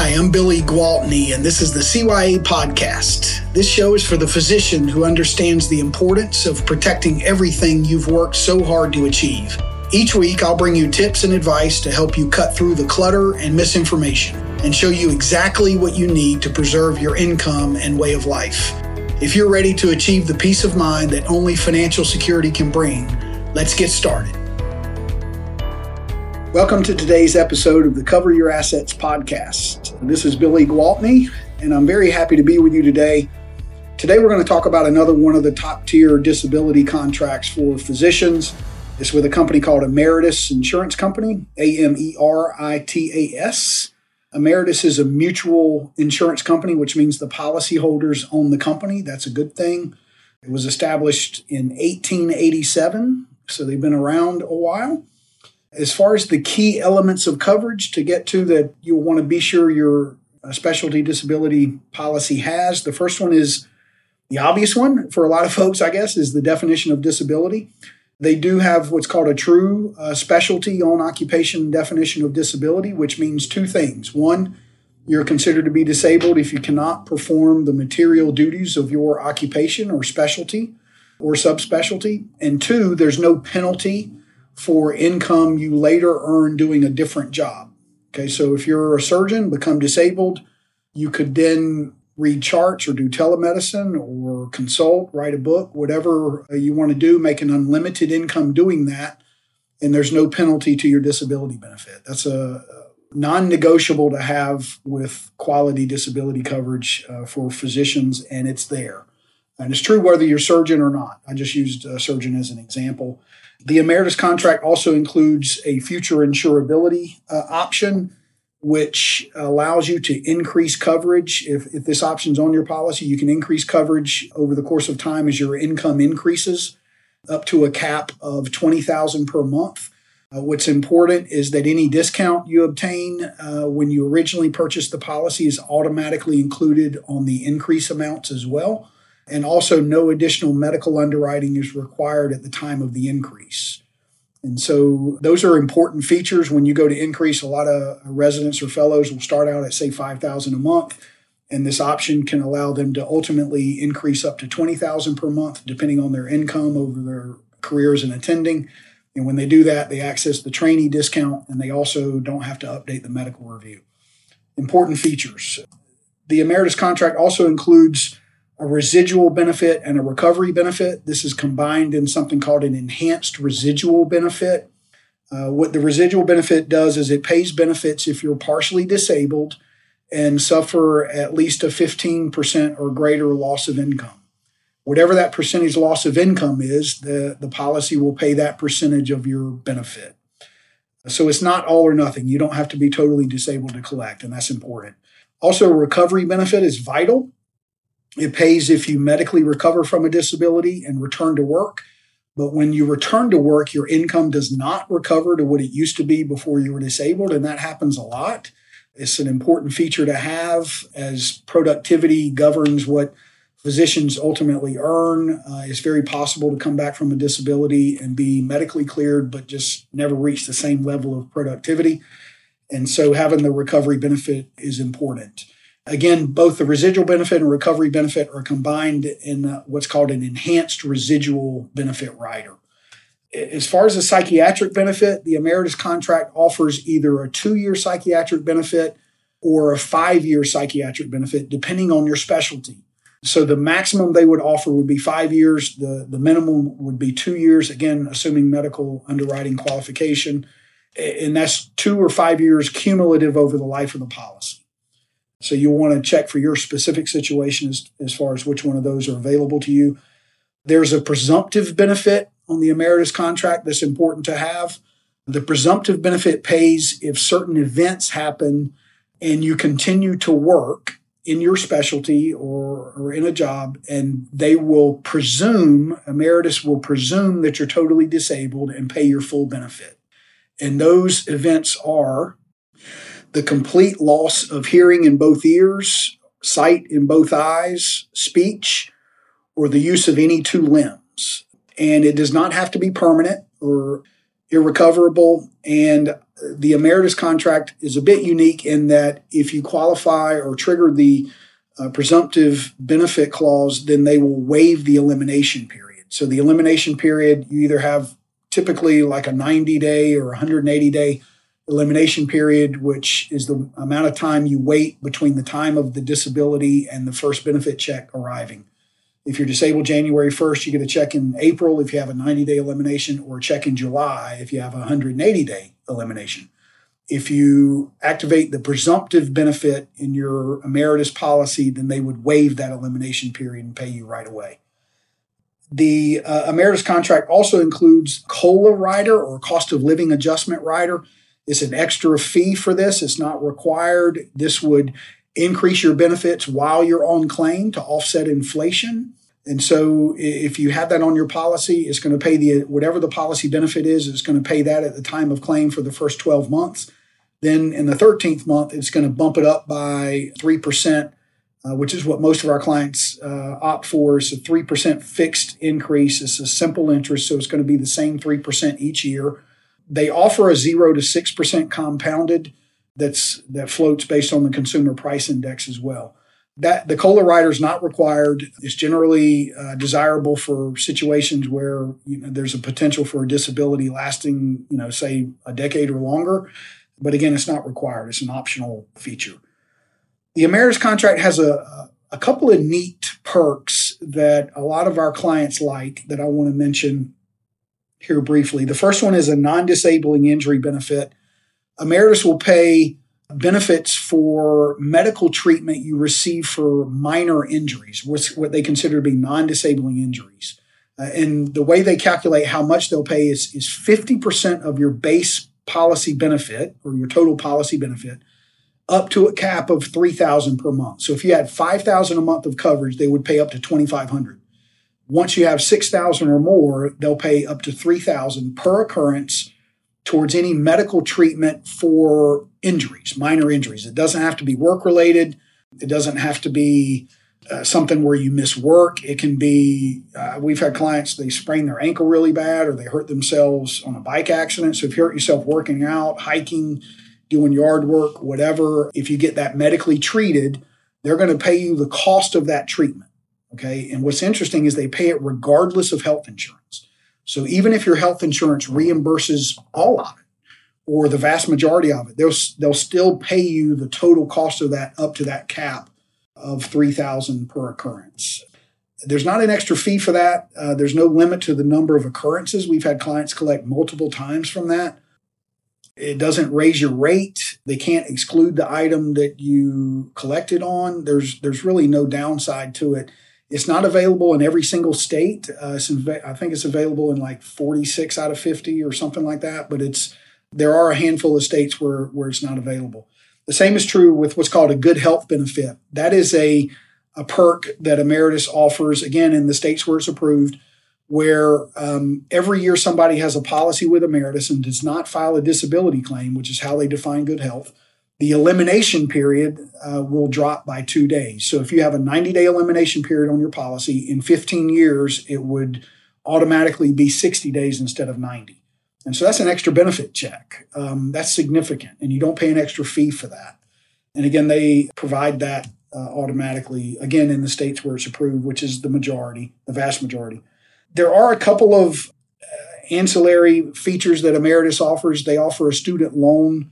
Hi, I'm Billy Gwaltney, and this is the CYA Podcast. This show is for the physician who understands the importance of protecting everything you've worked so hard to achieve. Each week, I'll bring you tips and advice to help you cut through the clutter and misinformation and show you exactly what you need to preserve your income and way of life. If you're ready to achieve the peace of mind that only financial security can bring, let's get started. Welcome to today's episode of the Cover Your Assets podcast. This is Billy Gwaltney, and I'm very happy to be with you today. Today, we're going to talk about another one of the top tier disability contracts for physicians. It's with a company called Ameritas Insurance Company, A M E R I T A S. Ameritas is a mutual insurance company, which means the policyholders own the company. That's a good thing. It was established in 1887, so they've been around a while. As far as the key elements of coverage to get to that you'll want to be sure your uh, specialty disability policy has, the first one is the obvious one for a lot of folks, I guess, is the definition of disability. They do have what's called a true uh, specialty on occupation definition of disability, which means two things. One, you're considered to be disabled if you cannot perform the material duties of your occupation or specialty or subspecialty. And two, there's no penalty for income you later earn doing a different job. Okay, so if you're a surgeon, become disabled, you could then read charts or do telemedicine or consult, write a book, whatever you want to do, make an unlimited income doing that. And there's no penalty to your disability benefit. That's a non negotiable to have with quality disability coverage uh, for physicians, and it's there. And it's true whether you're surgeon or not. I just used a surgeon as an example. The Ameritas contract also includes a future insurability uh, option, which allows you to increase coverage. If, if this option's on your policy, you can increase coverage over the course of time as your income increases up to a cap of 20000 per month. Uh, what's important is that any discount you obtain uh, when you originally purchased the policy is automatically included on the increase amounts as well. And also, no additional medical underwriting is required at the time of the increase. And so, those are important features when you go to increase. A lot of residents or fellows will start out at, say, 5000 a month. And this option can allow them to ultimately increase up to 20000 per month, depending on their income over their careers in attending. And when they do that, they access the trainee discount and they also don't have to update the medical review. Important features. The Ameritas contract also includes a residual benefit and a recovery benefit. This is combined in something called an enhanced residual benefit. Uh, what the residual benefit does is it pays benefits if you're partially disabled and suffer at least a 15% or greater loss of income. Whatever that percentage loss of income is, the, the policy will pay that percentage of your benefit. So it's not all or nothing. You don't have to be totally disabled to collect, and that's important. Also, a recovery benefit is vital. It pays if you medically recover from a disability and return to work. But when you return to work, your income does not recover to what it used to be before you were disabled. And that happens a lot. It's an important feature to have as productivity governs what physicians ultimately earn. Uh, it's very possible to come back from a disability and be medically cleared, but just never reach the same level of productivity. And so having the recovery benefit is important. Again, both the residual benefit and recovery benefit are combined in uh, what's called an enhanced residual benefit rider. As far as the psychiatric benefit, the Ameritas contract offers either a two year psychiatric benefit or a five year psychiatric benefit, depending on your specialty. So the maximum they would offer would be five years. The, the minimum would be two years, again, assuming medical underwriting qualification. And that's two or five years cumulative over the life of the policy. So you'll want to check for your specific situation as, as far as which one of those are available to you. There's a presumptive benefit on the Ameritas contract that's important to have. The presumptive benefit pays if certain events happen and you continue to work in your specialty or, or in a job, and they will presume, Ameritas will presume that you're totally disabled and pay your full benefit. And those events are the complete loss of hearing in both ears, sight in both eyes, speech, or the use of any two limbs. And it does not have to be permanent or irrecoverable. And the Ameritas contract is a bit unique in that if you qualify or trigger the uh, presumptive benefit clause, then they will waive the elimination period. So the elimination period, you either have typically like a 90 day or 180 day elimination period, which is the amount of time you wait between the time of the disability and the first benefit check arriving. If you're disabled January 1st, you get a check in April if you have a 90 day elimination, or a check in July if you have a 180 day elimination. If you activate the presumptive benefit in your Ameritas policy, then they would waive that elimination period and pay you right away. The uh, Ameritas contract also includes COLA rider or cost of living adjustment rider. It's an extra fee for this. It's not required. This would increase your benefits while you're on claim to offset inflation. And so if you have that on your policy, it's going to pay the whatever the policy benefit is, it's going to pay that at the time of claim for the first 12 months. Then in the 13th month, it's going to bump it up by 3%, uh, which is what most of our clients uh, opt for. It's a 3% fixed increase. It's a simple interest, so it's going to be the same 3% each year. They offer a 0 to 6% compounded that's that floats based on the consumer price index as well. That the COLA rider is not required. It's generally uh, desirable for situations where you know, there's a potential for a disability lasting, you know, say a decade or longer. But again, it's not required. It's an optional feature. The Ameritas contract has a, a couple of neat perks that a lot of our clients like that I want to mention here briefly. The first one is a non disabling injury benefit Ameritas will pay benefits for medical treatment you receive for minor injuries, what they consider to be non disabling injuries. Uh, and the way they calculate how much they'll pay is, is 50% of your base policy benefit or your total policy benefit up to a cap of 3000 per month. So if you had 5000 a month of coverage, they would pay up to 2500 Once you have 6000 or more, they'll pay up to 3000 per occurrence towards any medical treatment for injuries, minor injuries. It doesn't have to be work related. It doesn't have to be uh, something where you miss work. It can be, uh, we've had clients, they sprain their ankle really bad or they hurt themselves on a bike accident. So if you hurt yourself working out, hiking, doing yard work, whatever, if you get that medically treated, they're going to pay you the cost of that treatment. Okay. And what's interesting is they pay it regardless of health insurance. So even if your health insurance reimburses all of it or the vast majority of it, they'll, they'll still pay you the total cost of that up to that cap of 3000 per occurrence. There's not an extra fee for that. Uh, there's no limit to the number of occurrences. We've had clients collect multiple times from that. It doesn't raise your rate. They can't exclude the item that you collected on. There's there's really no downside to it. It's not available in every single state. Uh, I think it's available in like 46 out of 50 or something like that. But it's there are a handful of states where where it's not available. The same is true with what's called a good health benefit. That is a a perk that Ameritas offers again in the states where it's approved, where um, every year somebody has a policy with Ameritas and does not file a disability claim, which is how they define good health the elimination period uh, will drop by two days. So if you have a 90 day elimination period on your policy, in 15 years, it would automatically be 60 days instead of 90. And so that's an extra benefit check. Um, that's significant, and you don't pay an extra fee for that. And again, they provide that uh, automatically, again, in the states where it's approved, which is the majority, the vast majority. There are a couple of uh, ancillary features that Ameritas offers. They offer a student loan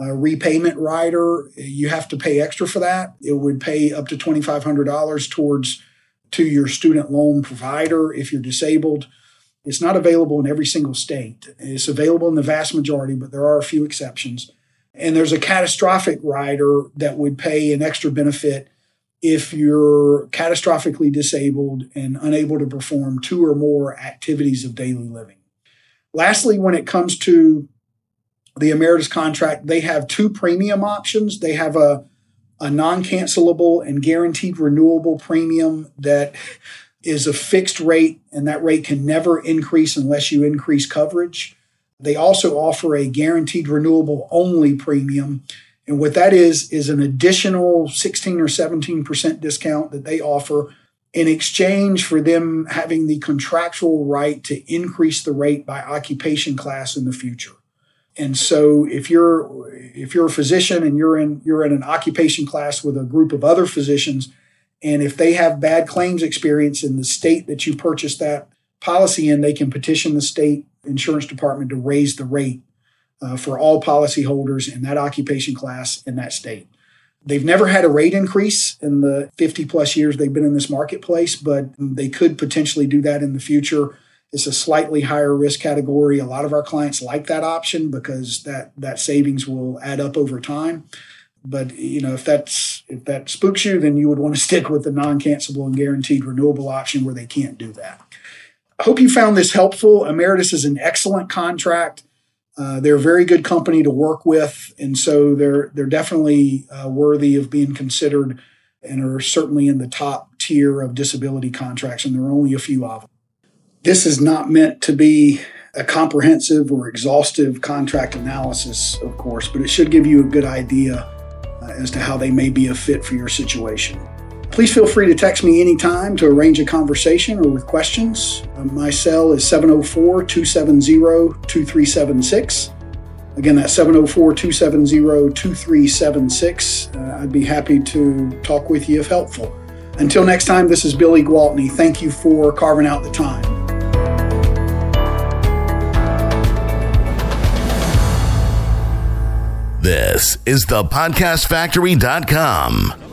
uh, repayment rider, you have to pay extra for that. It would pay up to $2,500 towards to your student loan provider if you're disabled. It's not available in every single state. It's available in the vast majority, but there are a few exceptions. And there's a catastrophic rider that would pay an extra benefit if you're catastrophically disabled and unable to perform two or more activities of daily living. Lastly, when it comes to the Ameritas contract, they have two premium options. They have a, a non cancelable and guaranteed renewable premium that is a fixed rate, and that rate can never increase unless you increase coverage. They also offer a guaranteed renewable only premium. And what that is, is an additional 16 or 17% discount that they offer in exchange for them having the contractual right to increase the rate by occupation class in the future. And so if you're if you're a physician and you're in you're in an occupation class with a group of other physicians, and if they have bad claims experience in the state that you purchased that policy in, they can petition the state insurance department to raise the rate uh, for all policyholders in that occupation class in that state. They've never had a rate increase in the 50 plus years they've been in this marketplace, but they could potentially do that in the future. It's a slightly higher risk category. A lot of our clients like that option because that that savings will add up over time. But you know, if that's if that spooks you, then you would want to stick with the non-cancelable and guaranteed renewable option where they can't do that. I hope you found this helpful. Ameritas is an excellent contract. Uh, they're a very good company to work with, and so they're they're definitely uh, worthy of being considered, and are certainly in the top tier of disability contracts. And there are only a few of them. This is not meant to be a comprehensive or exhaustive contract analysis, of course, but it should give you a good idea uh, as to how they may be a fit for your situation. Please feel free to text me anytime to arrange a conversation or with questions. Uh, my cell is 704 270 2376. Again, that's 704 270 2376. Uh, I'd be happy to talk with you if helpful. Until next time, this is Billy Gwaltney. Thank you for carving out the time. This is the podcastfactory.com.